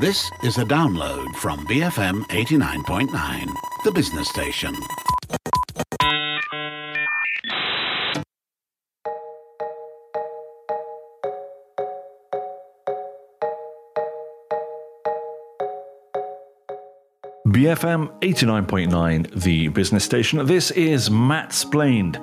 This is a download from BFM 89.9, the business station. BFM 89.9, the business station. This is Matt Splained.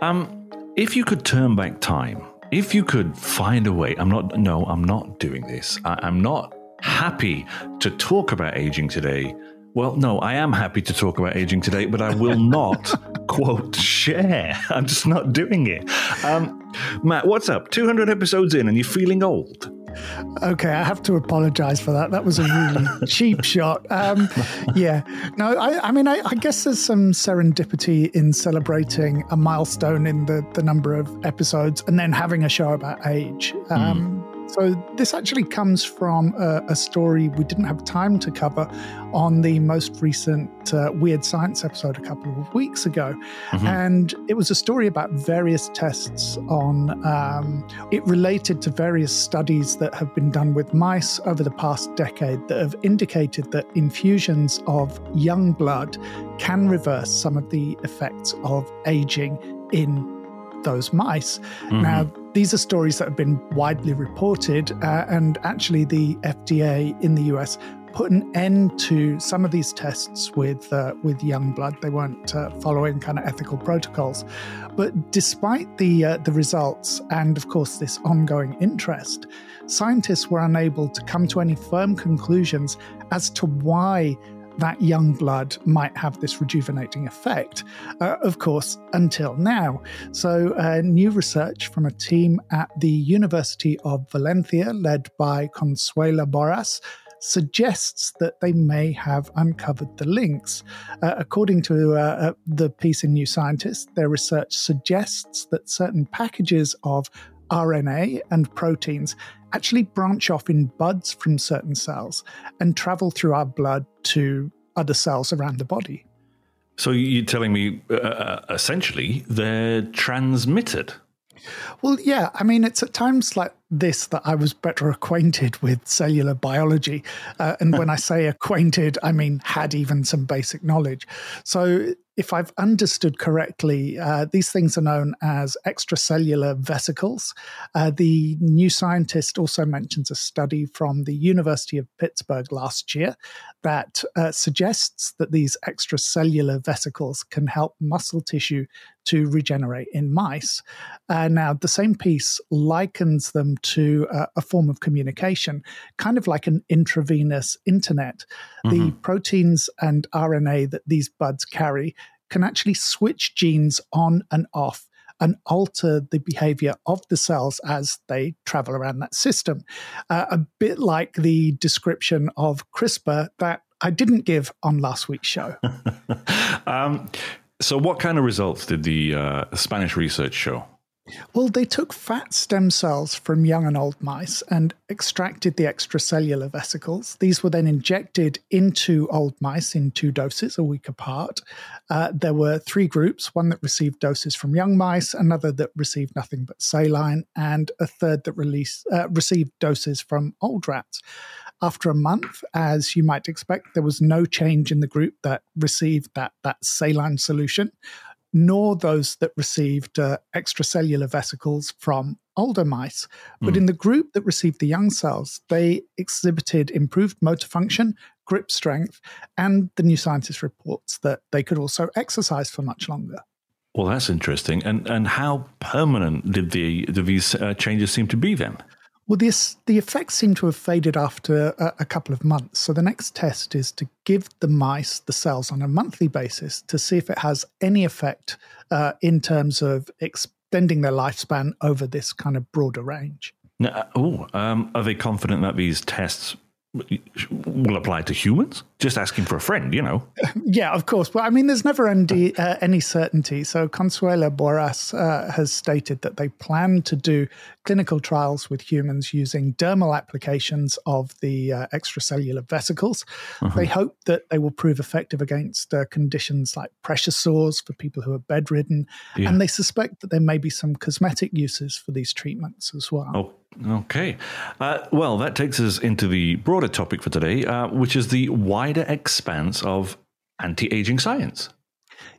Um, if you could turn back time, if you could find a way, I'm not, no, I'm not doing this. I, I'm not happy to talk about aging today. Well, no, I am happy to talk about aging today, but I will not, quote, share. I'm just not doing it. Um, Matt, what's up? 200 episodes in and you're feeling old? Okay, I have to apologize for that. That was a really cheap shot. Um, yeah, no, I, I mean, I, I, guess there's some serendipity in celebrating a milestone in the, the number of episodes and then having a show about age. Um, mm. So, this actually comes from a, a, story we didn't have time to cover on the most recent uh, Weird Science episode a couple of weeks ago. Mm-hmm. And it was a story about various tests on, um, it related to various studies that have been done with mice over the past decade that have indicated that infusions of young blood can reverse some of the effects of aging in those mice. Mm-hmm. Now, these are stories that have been widely reported, uh, and actually, the FDA in the US put an end to some of these tests with uh, with young blood. They weren't uh, following kind of ethical protocols, but despite the uh, the results and of course this ongoing interest, scientists were unable to come to any firm conclusions as to why that young blood might have this rejuvenating effect, uh, of course, until now. So, uh, new research from a team at the University of Valencia, led by Consuela Borras, suggests that they may have uncovered the links. Uh, according to uh, uh the piece in New Scientist, their research suggests that certain packages of RNA and proteins actually branch off in buds from certain cells and travel through our blood to other cells around the body. So you're telling me uh, uh essentially they're transmitted? Well, yeah. I mean, it's at times like this that I was better acquainted with cellular biology. Uh, and when I say acquainted, I mean had even some basic knowledge. So if I've understood correctly, uh, these things are known as extracellular vesicles. Uh, the New Scientist also mentions a study from the University of Pittsburgh last year that uh, suggests that these extracellular vesicles can help muscle tissue to regenerate in mice. Uh, now, the same piece likens them to uh, a form of communication, kind of like an intravenous internet. Mm-hmm. The proteins and RNA that these buds carry can actually switch genes on and off and alter the behavior of the cells as they travel around that system. Uh, a bit like the description of CRISPR that I didn't give on last week's show. um, so, what kind of results did the uh, Spanish research show? Well, they took fat stem cells from young and old mice and extracted the extracellular vesicles. These were then injected into old mice in two doses, a week apart. Uh, there were three groups one that received doses from young mice, another that received nothing but saline, and a third that uh, received doses from old rats. After a month, as you might expect, there was no change in the group that received that, that saline solution nor those that received uh, extracellular vesicles from older mice. But mm. in the group that received the young cells, they exhibited improved motor function, grip strength, and the New Scientist reports that they could also exercise for much longer. Well, that's interesting. And and how permanent did the did these uh, changes seem to be then? Well, this, the effects seem to have faded after a, a, couple of months. So the next test is to give the mice the cells on a monthly basis to see if it has any effect uh, in terms of extending their lifespan over this kind of broader range. Now, oh, um, are they confident that these tests will apply to humans? Just asking for a friend, you know. Yeah, of course. Well, I mean, there's never any, uh, any certainty. So Consuela Borras uh, has stated that they plan to do clinical trials with humans using dermal applications of the uh, extracellular vesicles. Uh-huh. They hope that they will prove effective against uh, conditions like pressure sores for people who are bedridden. Yeah. And they suspect that there may be some cosmetic uses for these treatments as well. Oh Okay. Uh, well, that takes us into the broader topic for today, uh, which is the wider expanse of anti aging science.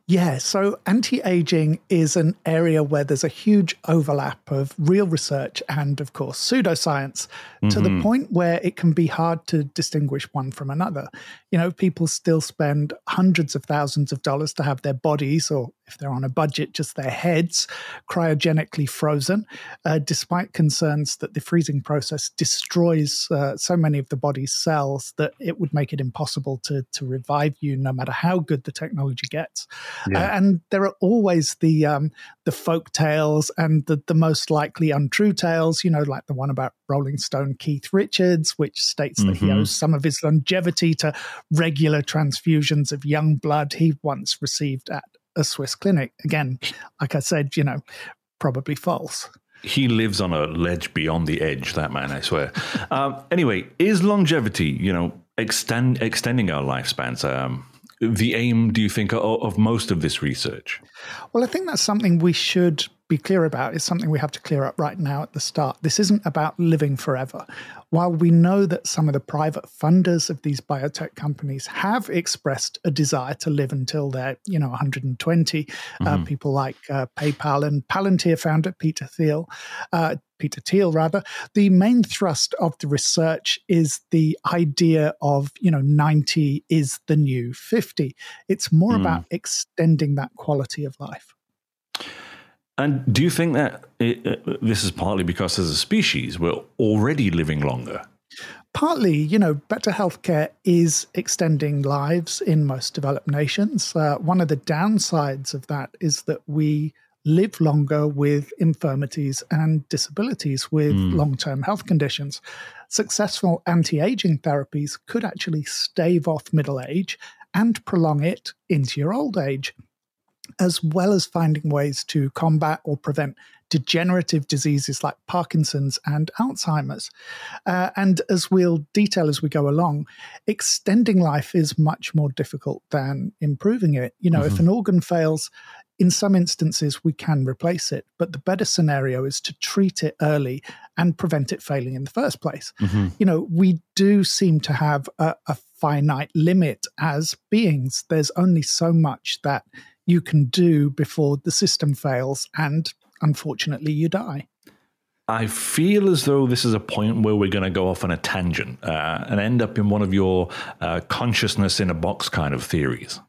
Yeah, so anti aging is an area where there's a huge overlap of real research and, of course, pseudoscience mm-hmm. to the mm-hmm. point where it can be hard to distinguish one from another. You know, people still spend hundreds of thousands of dollars to have their bodies, or if they're on a budget, just their heads, cryogenically frozen, uh, despite concerns that the freezing process destroys uh, so many of the body's cells that it would make it impossible to, to revive you no matter how good the technology gets. Yeah. Uh, and there are always the um, the folk tales and the, the most likely untrue tales, you know, like the one about Rolling Stone Keith Richards, which states mm-hmm. that he mm-hmm. owes some of his longevity to regular transfusions of young blood he once received at a Swiss clinic. Again, like I said, you know, probably false. He lives on a ledge beyond the edge, that man, I swear. um, anyway, is longevity, you know, extend extending our lifespans? Um, the aim, do you think, of most of this research? Well, I think that's something we should be clear about. is something we have to clear up right now at the start. This isn't about living forever. While we know that some of the private funders of these biotech companies have expressed a desire to live until they're, you know, 120, uh, mm-hmm. uh, people like uh, PayPal and Palantir founder Peter Thiel, uh, Peter Thiel rather, the main thrust of the research is the idea of, you know, 90 is the new 50. It's more mm. about extending that quality of life. And do you think that it, uh, this is partly because as a species we're already living longer? Partly, you know, better healthcare is extending lives in most developed nations. Uh, one of the downsides of that is that we live longer with infirmities and disabilities with mm. long term health conditions. Successful anti aging therapies could actually stave off middle age and prolong it into your old age as well as finding ways to combat or prevent degenerative diseases like Parkinson's and Alzheimer's. Uh, and as we'll detail as we go along, extending life is much more difficult than improving it. You know, mm-hmm. if an organ fails, in some instances, we can replace it, but the better scenario is to treat it early and prevent it failing in the first place. Mm-hmm. You know, we do seem to have a, a finite limit as beings. There's only so much that you can do before the system fails and unfortunately you die. I feel as though this is a point where we're going to go off on a tangent uh, and end up in one of your uh, consciousness in a box kind of theories.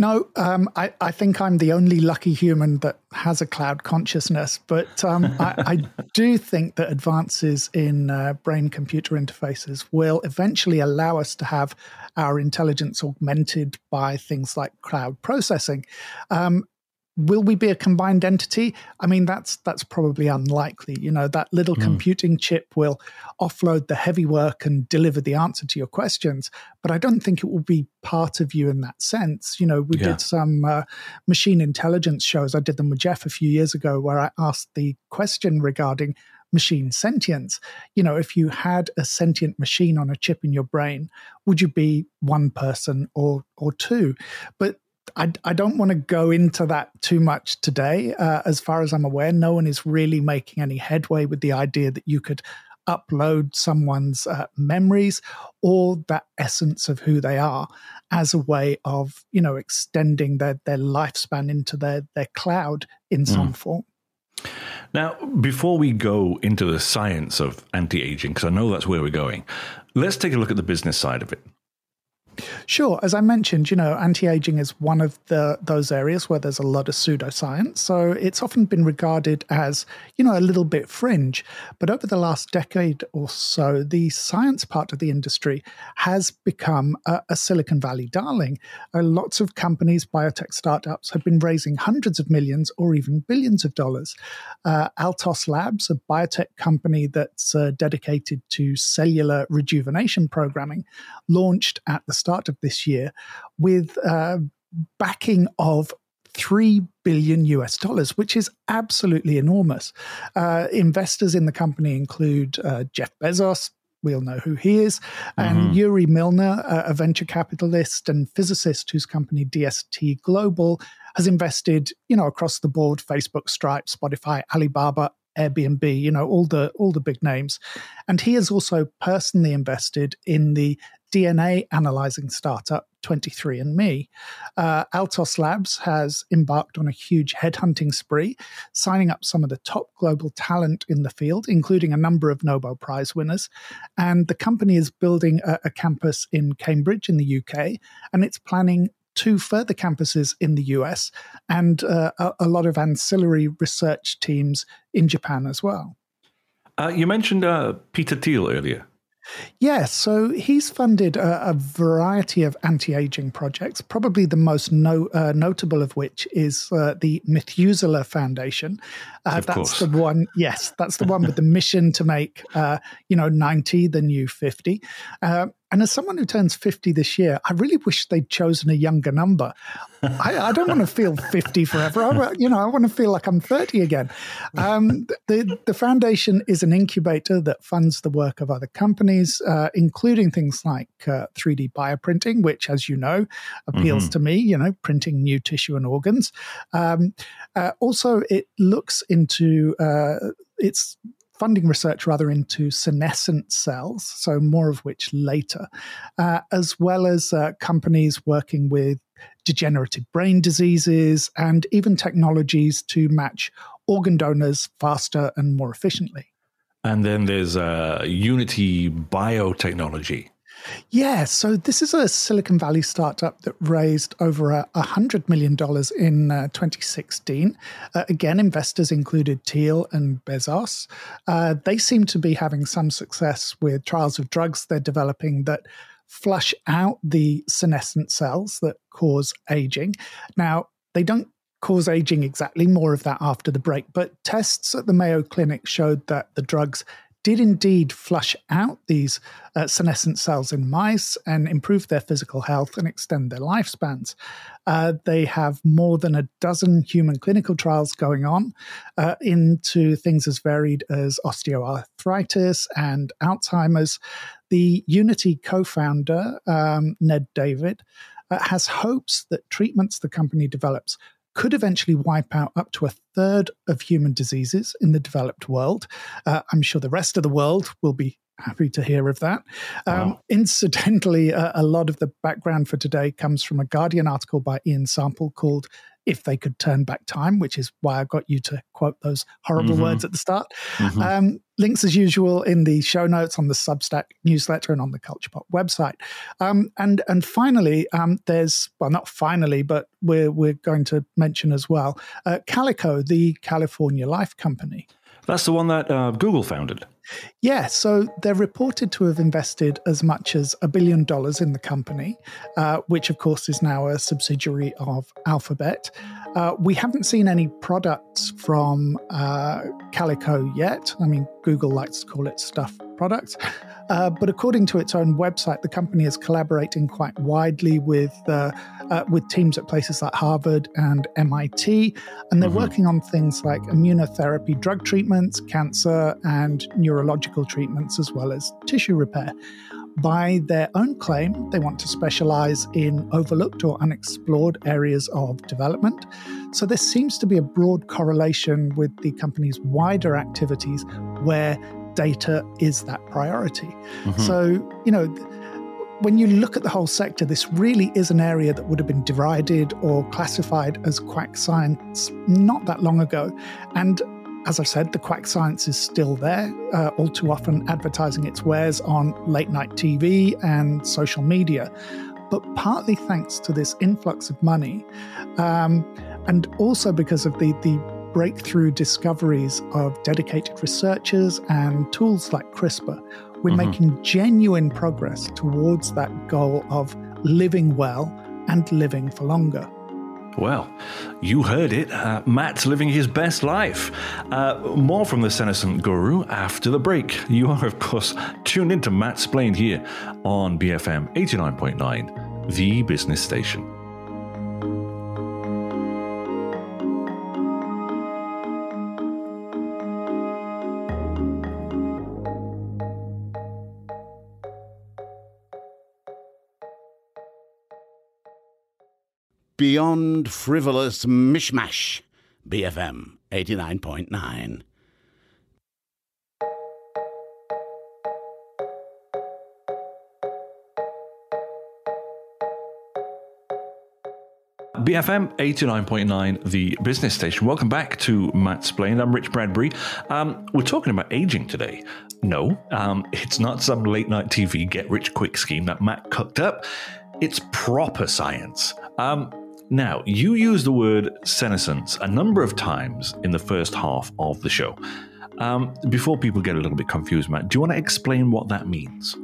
No, um, I, I, think I'm the only lucky human that has a cloud consciousness. But um, I, I, do think that advances in uh, brain computer interfaces will eventually allow us to have our intelligence augmented by things like cloud processing. Um, will we be a combined entity i mean that's that's probably unlikely you know that little mm. computing chip will offload the heavy work and deliver the answer to your questions but i don't think it will be part of you in that sense you know we yeah. did some uh, machine intelligence shows i did them with jeff a few years ago where i asked the question regarding machine sentience. You know, if you had a sentient machine on a chip in your brain, would you be one person or or two? But I, I don't want to go into that too much today. Uh, as far as I'm aware, no one is really making any headway with the idea that you could upload someone's uh, memories or that essence of who they are as a way of you know extending their their lifespan into their their cloud in some mm. form now before we go into the science of anti-aging because i know that's where we're going let's take a look at the business side of it Sure. As I mentioned, you know, anti aging is one of the those areas where there's a lot of pseudoscience. So it's often been regarded as, you know, a little bit fringe. But over the last decade or so, the science part of the industry has become a, a Silicon Valley darling. Uh, lots of companies, biotech startups, have been raising hundreds of millions or even billions of dollars. Uh, Altos Labs, a biotech company that's uh, dedicated to cellular rejuvenation programming, launched at the start start of this year with uh, backing of 3 billion US dollars, which is absolutely enormous. Uh, investors in the company include uh, Jeff Bezos. We all know who he is, and mm-hmm. Yuri Milner, a venture capitalist and physicist whose company DST Global has invested, you know, across the board: Facebook, Stripe, Spotify, Alibaba, Airbnb, you know, all the all the big names. And he has also personally invested in the DNA analyzing startup 23andMe. Uh, Altos Labs has embarked on a huge headhunting spree, signing up some of the top global talent in the field, including a number of Nobel Prize winners. And the company is building a, a campus in Cambridge in the UK, and it's planning two further campuses in the US and uh, a, a, lot of ancillary research teams in Japan as well. Uh, you mentioned uh, Peter Thiel earlier. Yeah, so he's funded a, a variety of anti aging projects, probably the most no, uh, notable of which is uh, the Methuselah Foundation. Uh, that's course. the one, yes, that's the one with the mission to make, uh, you know, 90 the new 50. And as someone who turns 50 this year, I really wish they'd chosen a younger number. I, I, don't want to feel 50 forever. I, you know, I want to feel like I'm 30 again. Um, the, the foundation is an incubator that funds the work of other companies, uh, including things like uh, 3D bioprinting, which, as you know, appeals mm-hmm. to me, you know, printing new tissue and organs. Um, uh, also, it looks into uh, its funding research rather into senescent cells, so more of which later, uh, as well as uh, companies working with degenerative brain diseases and even technologies to match organ donors faster and more efficiently. And then there's uh, Unity Biotechnology. Yeah, so this is a Silicon Valley startup that raised over a $100 million in uh, 2016. Uh, again, investors included Thiel and Bezos. Uh, they seem to be having some success with trials of drugs they're developing that flush out the senescent cells that cause aging. Now, they don't cause aging exactly, more of that after the break, but tests at the Mayo Clinic showed that the drugs did indeed flush out these uh, senescent cells in mice and improve their physical health and extend their lifespans. Uh, they have more than a dozen human clinical trials going on uh, into things as varied as osteoarthritis and Alzheimer's. The Unity co founder, um, Ned David, uh, has hopes that treatments the company develops could eventually wipe out up to a third of human diseases in the developed world. Uh, I'm sure the rest of the world will be happy to hear of that. Um, wow. Incidentally, uh, a lot of the background for today comes from a Guardian article by Ian Sample called if they could turn back time, which is why I got you to quote those horrible mm-hmm. words at the start. Mm-hmm. Um, links as usual in the show notes on the Substack newsletter and on the Culture Pop website. Um, and and finally, um, there's well, not finally, but we're we're going to mention as well uh, Calico, the California Life Company. That's the one that uh, Google founded. Yeah, so they're reported to have invested as much as a billion dollars in the company, uh, which of course is now a subsidiary of Alphabet. Uh, we haven't seen any products from uh, Calico yet. I mean, Google likes to call it stuff products. Uh, but according to its own website, the company is collaborating quite widely with uh, uh, with teams at places like Harvard and MIT, and they're mm-hmm. working on things like immunotherapy, drug treatments, cancer, and neurological treatments, as well as tissue repair. By their own claim, they want to specialize in overlooked or unexplored areas of development. So, there seems to be a broad correlation with the company's wider activities where data is that priority. Mm-hmm. So, you know, when you look at the whole sector, this really is an area that would have been derided or classified as quack science not that long ago. And as I said, the quack science is still there, uh, all too often advertising its wares on late night TV and social media. But partly thanks to this influx of money, um, and also because of the, the breakthrough discoveries of dedicated researchers and tools like CRISPR, we're mm-hmm. making genuine progress towards that goal of living well and living for longer. Well, you heard it. Uh, Matt's living his best life. Uh, more from the senescent guru after the break. You are, of course, tuned into Matt Splained here on BFM 89.9, the business station. Beyond Frivolous Mishmash, BFM 89.9. BFM 89.9, the business station. Welcome back to Matt Splained. I'm Rich Bradbury. Um, we're talking about aging today. No, um, it's not some late night TV get rich quick scheme that Matt cooked up. It's proper science. Um, now, you used the word senescence a number of times in the first half of the show. Um, before people get a little bit confused, Matt, do you want to explain what that means?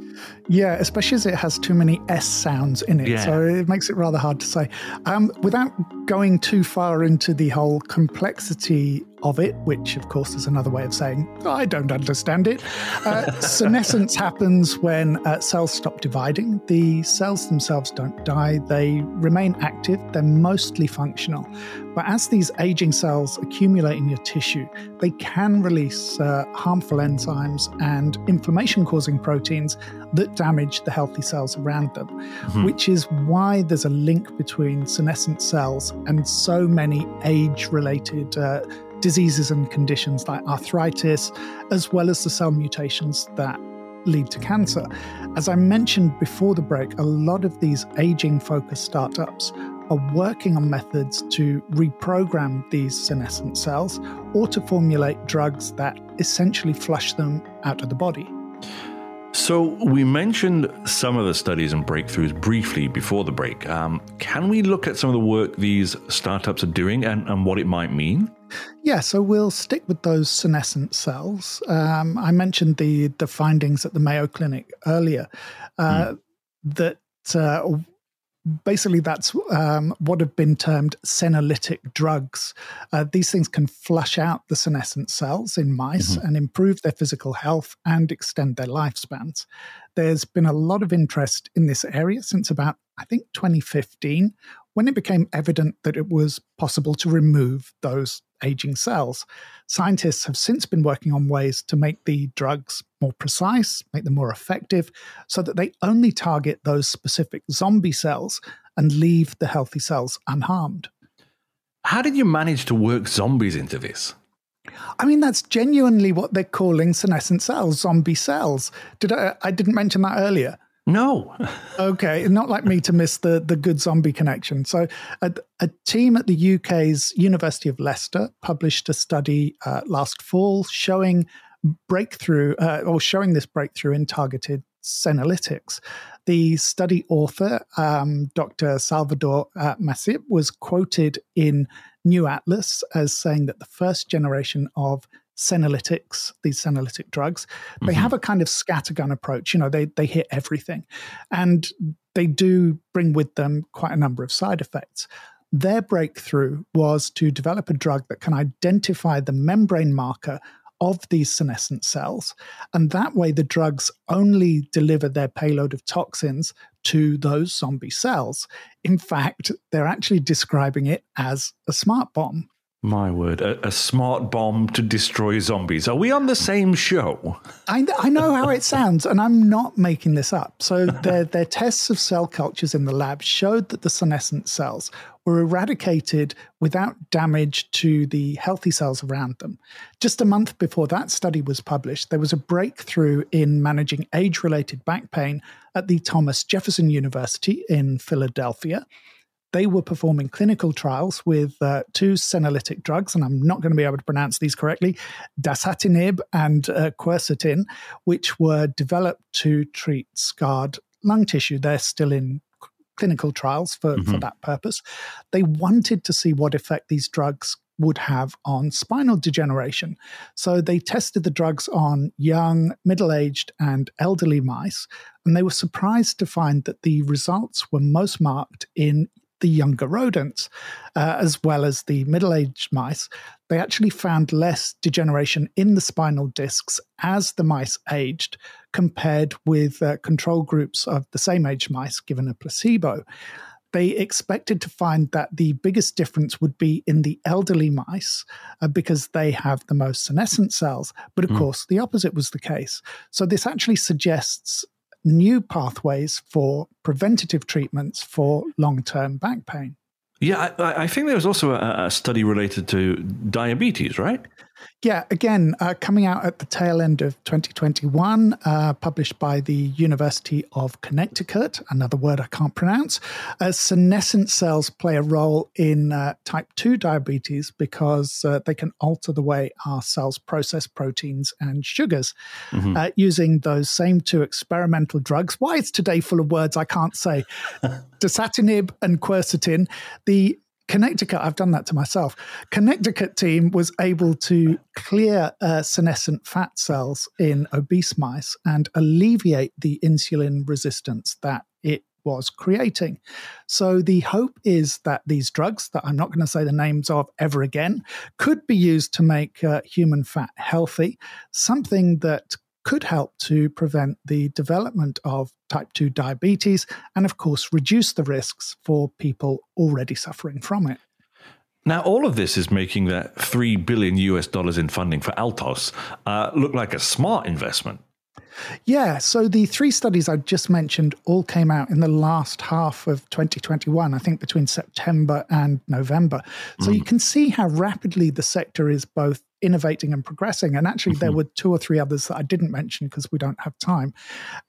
Yeah, especially as it has too many S sounds in it. Yeah. So it makes it rather hard to say. Um, without going too far into the whole complexity of it, which of course is another way of saying, I don't understand it. Uh, senescence happens when uh, cells stop dividing. The cells themselves don't die, they remain active, they're mostly functional. But as these aging cells accumulate in your tissue, they can release uh, harmful enzymes and inflammation causing proteins that damage the healthy cells around them, mm-hmm. which is why there's a link between senescent cells and so many age related uh, diseases and conditions like arthritis, as well as the cell mutations that lead to cancer. As I mentioned before the break, a lot of these aging focused startups are working on methods to reprogram these senescent cells or to formulate drugs that essentially flush them out of the body. So, we mentioned some of the studies and breakthroughs briefly before the break. Um, can we look at some of the work these startups are doing and, and what it might mean? Yeah, so we'll stick with those senescent cells. Um, I mentioned the the findings at the Mayo Clinic earlier. Uh, mm. That uh, basically that's um, what have been termed senolytic drugs. Uh, these things can flush out the senescent cells in mice mm-hmm. and improve their physical health and extend their lifespans. There's been a lot of interest in this area since about, I think, 2015, when it became evident that it was possible to remove those aging cells. Scientists have since been working on ways to make the drugs more precise, make them more effective, so that they only target those specific zombie cells and leave the healthy cells unharmed. How did you manage to work zombies into this? I mean, that's genuinely what they're calling senescent cells, zombie cells. Did I, I didn't mention that earlier. No. okay, not like me to miss the the good zombie connection. So, a, a team at the UK's University of Leicester published a study uh, last fall showing breakthrough uh, or showing this breakthrough in targeted senolytics. The study author, um, Dr. Salvador uh, Macip, was quoted in New Atlas as saying that the first generation of senolytics, these senolytic drugs, they mm-hmm. have a kind of scattergun approach. You know, they they hit everything, and they do bring with them quite a number of side effects. Their breakthrough was to develop a drug that can identify the membrane marker of these senescent cells. And that way, the drugs only deliver their payload of toxins to those zombie cells. In fact, they're actually describing it as a smart bomb. My word, a, a, smart bomb to destroy zombies. Are we on the same show? I, I know how it sounds, and I'm not making this up. So, their, their tests of cell cultures in the lab showed that the senescent cells were eradicated without damage to the healthy cells around them. Just a month before that study was published, there was a breakthrough in managing age related back pain at the Thomas Jefferson University in Philadelphia they were performing clinical trials with uh, two senolytic drugs, and I'm not going to be able to pronounce these correctly, dasatinib and uh, quercetin, which were developed to treat scarred lung tissue. They're still in clinical trials for, mm-hmm. for that purpose. They wanted to see what effect these drugs would have on spinal degeneration. So they tested the drugs on young, middle aged, and elderly mice, and they were surprised to find that the results were most marked in the younger rodents, uh, as well as the middle aged mice, they actually found less degeneration in the spinal discs as the mice aged compared with uh, control groups of the same age mice given a placebo. They expected to find that the biggest difference would be in the elderly mice uh, because they have the most senescent cells. But of mm. course, the opposite was the case. So, this actually suggests new pathways for preventative treatments for long term back pain. Yeah, I, I, think there was also a, a, study related to diabetes, right? Yeah, again, uh, coming out at the tail end of 2021, uh, published by the University of Connecticut, another word I can't pronounce. Uh, senescent cells play a role in uh, type 2 diabetes because uh, they can alter the way our cells process proteins and sugars mm-hmm. Uh, using those same two experimental drugs. Why it's today full of words I can't say. Dasatinib and quercetin. The Connecticut, I've done that to myself. Connecticut team was able to clear uh, senescent fat cells in obese mice and alleviate the insulin resistance that it was creating. So the hope is that these drugs, that I'm not going to say the names of ever again, could be used to make uh, human fat healthy, something that could help to prevent the development of type 2 diabetes and, of course, reduce the risks for people already suffering from it. Now, all of this is making that 3 billion US dollars in funding for Altos uh, look like a smart investment. Yeah, so the three studies I just mentioned all came out in the last half of 2021, I think between September and November. So mm. you can see how rapidly the sector is both innovating and progressing. And actually, mm-hmm. there were two or three others that I didn't mention because we don't have time.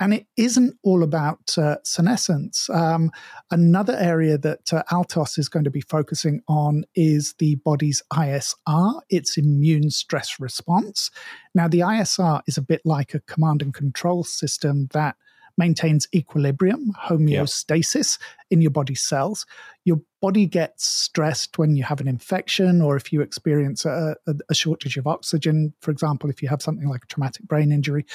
And it isn't all about uh, senescence. Um, another area that uh, Altos is going to be focusing on is the body's ISR, its immune stress response. Now, the ISR is a bit like a command and control system that maintains equilibrium, homeostasis yep. in your body cells. Your body gets stressed when you have an infection or if you experience a, a, a, shortage of oxygen, for example, if you have something like a traumatic brain injury,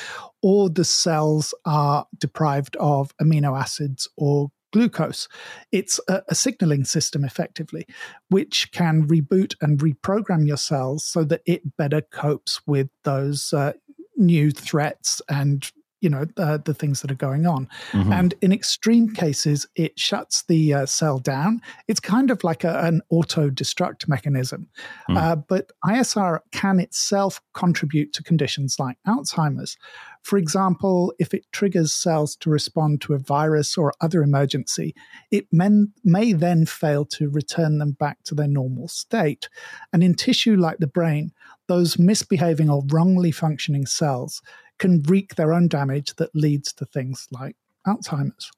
or the cells are deprived of amino acids or glucose. It's a, a, signaling system effectively, which can reboot and reprogram your cells so that it better copes with those uh, new threats and you know uh, the things that are going on. Mm-hmm. and in extreme cases it shuts the uh, cell down. It's kind of like a, an auto destruct mechanism. Mm. uh, but isr can itself contribute to conditions like alzheimer's. For example if it triggers cells to respond to a virus or other emergency it men, may then fail to return them back to their normal state. And in tissue like the brain those misbehaving or wrongly functioning cells can wreak their own damage that leads to things like Alzheimer's.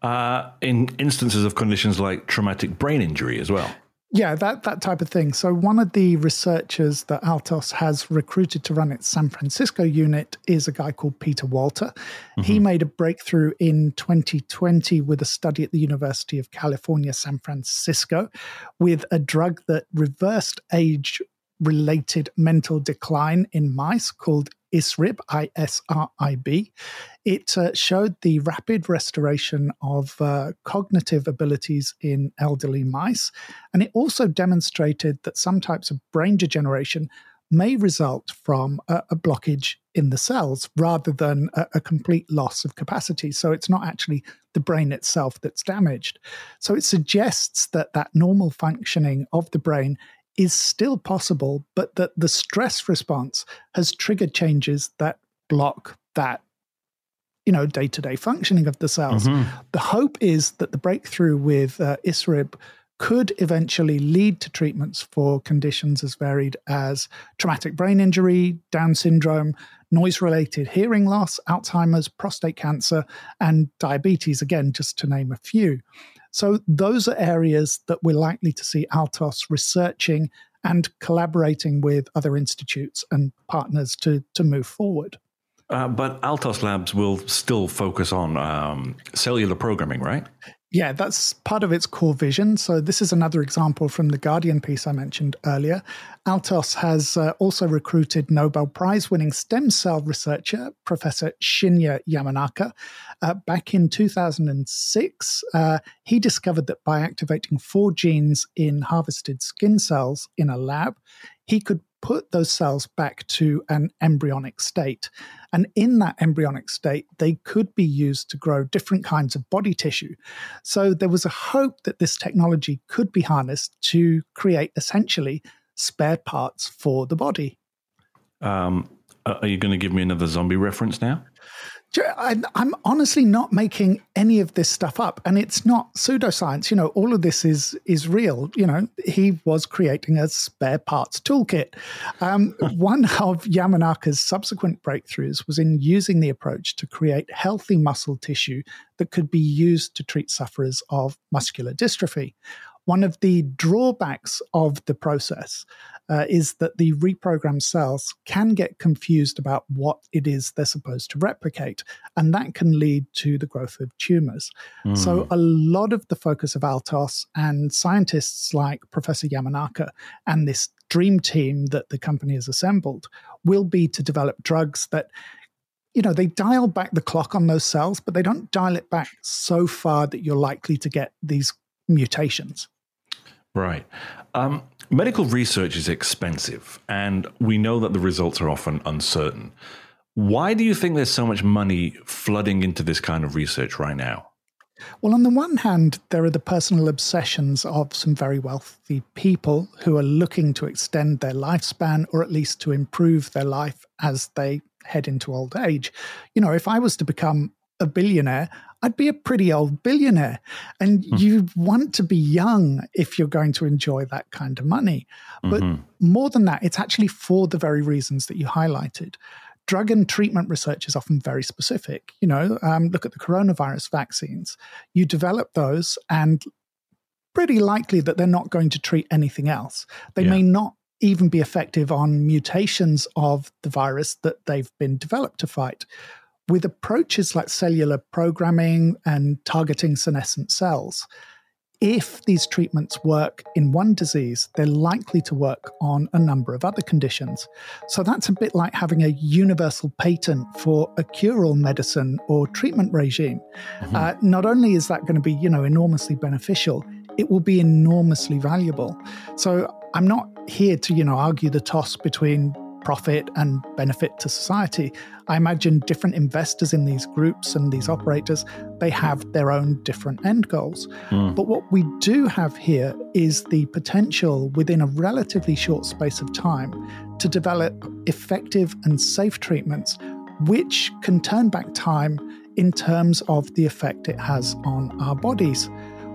Uh, in instances of conditions like traumatic brain injury as well. Yeah, that, that type of thing. So, one of the researchers that Altos has recruited to run its San Francisco unit is a guy called Peter Walter. Mm-hmm. He made a breakthrough in 2020 with a study at the University of California, San Francisco, with a drug that reversed age related mental decline in mice called ISRIB, I-S-R-I-B. It uh, showed the rapid restoration of uh, cognitive abilities in elderly mice, and it also demonstrated that some types of brain degeneration may result from a, a blockage in the cells rather than a, a, complete loss of capacity. So it's not actually the brain itself that's damaged. So it suggests that that normal functioning of the brain is still possible, but that the stress response has triggered changes that block that you know day-to-day functioning of the cells mm-hmm. the hope is that the breakthrough with uh, isrib could eventually lead to treatments for conditions as varied as traumatic brain injury down syndrome noise-related hearing loss alzheimer's prostate cancer and diabetes again just to name a few so those are areas that we're likely to see Altos researching and collaborating with other institutes and partners to, to move forward. Uh, but Altos Labs will still focus on um, cellular programming, right? Yeah, that's part of its core vision. So, this is another example from the Guardian piece I mentioned earlier. Altos has uh, also recruited Nobel Prize winning stem cell researcher, Professor Shinya Yamanaka. Uh, back in 2006, uh, he discovered that by activating four genes in harvested skin cells in a lab, he could put those cells back to an embryonic state. And in that embryonic state, they could be used to grow different kinds of body tissue. So there was a hope that this technology could be harnessed to create essentially spare parts for the body. Um, are you going to give me another zombie reference now? I'm honestly not making any of this stuff up, and it's not pseudoscience. You know, all of this is is real. You know, he was creating a spare parts toolkit. Um, one of Yamanaka's subsequent breakthroughs was in using the approach to create healthy muscle tissue that could be used to treat sufferers of muscular dystrophy. One of the drawbacks of the process uh, is that the reprogrammed cells can get confused about what it is they're supposed to replicate, and that can lead to the growth of tumors. Mm. So, a lot of the focus of Altos and scientists like Professor Yamanaka and this dream team that the company has assembled will be to develop drugs that you know, they dial back the clock on those cells, but they don't dial it back so far that you're likely to get these mutations. Right. Um, medical research is expensive, and we know that the results are often uncertain. Why do you think there's so much money flooding into this kind of research right now? Well, on the one hand, there are the personal obsessions of some very wealthy people who are looking to extend their lifespan or at least to improve their life as they head into old age. You know, if I was to become a billionaire, I'd be a pretty old billionaire. And mm. you want to be young if you're going to enjoy that kind of money. But mm-hmm. more than that, it's actually for the very reasons that you highlighted. Drug and treatment research is often very specific. You know, um, look at the coronavirus vaccines. You develop those, and pretty likely that they're not going to treat anything else. They yeah. may not even be effective on mutations of the virus that they've been developed to fight with approaches like cellular programming and targeting senescent cells, if these treatments work in one disease, they're likely to work on a number of other conditions. So that's a bit like having a universal patent for a cure-all medicine or treatment regime. Mm-hmm. Uh, not only is that going to be, you know, enormously beneficial, it will be enormously valuable. So I'm not here to, you know, argue the toss between profit and benefit to society. I imagine different investors in these groups and these operators, they have their own different end goals. Mm. But what we do have here is the potential within a relatively short space of time to develop effective and safe treatments which can turn back time in terms of the effect it has on our bodies.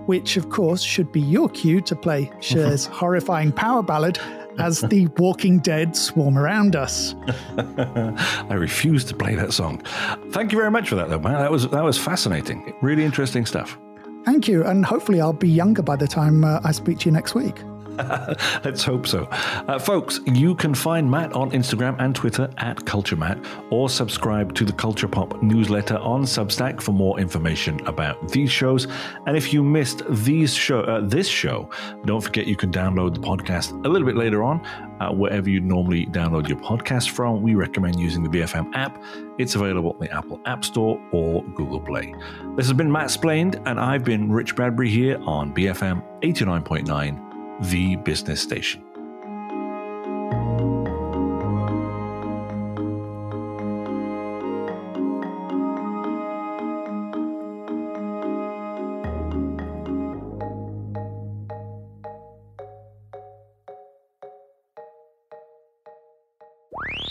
Which, of course, should be your cue to play Cher's horrifying power ballad as the walking dead swarm around us. I refuse to play that song. Thank you very much for that, though, man. That was that was fascinating. Really interesting stuff. Thank you, and hopefully I'll be younger by the time uh, I speak to you next week. Let's hope so. Uh, folks, you can find Matt on Instagram and Twitter at CultureMatt or subscribe to the Culture Pop newsletter on Substack for more information about these shows. And if you missed these show, uh, this show, don't forget you can download the podcast a little bit later on uh, wherever you normally download your podcast from. We recommend using the BFM app. It's available in the Apple App Store or Google Play. This has been Matt Splained, and I've been Rich Bradbury here on BFM 89.9 the business station.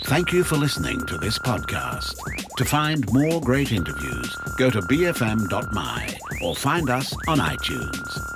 Thank you for listening to this podcast. To find more great interviews, go to bfm.my or find us on iTunes.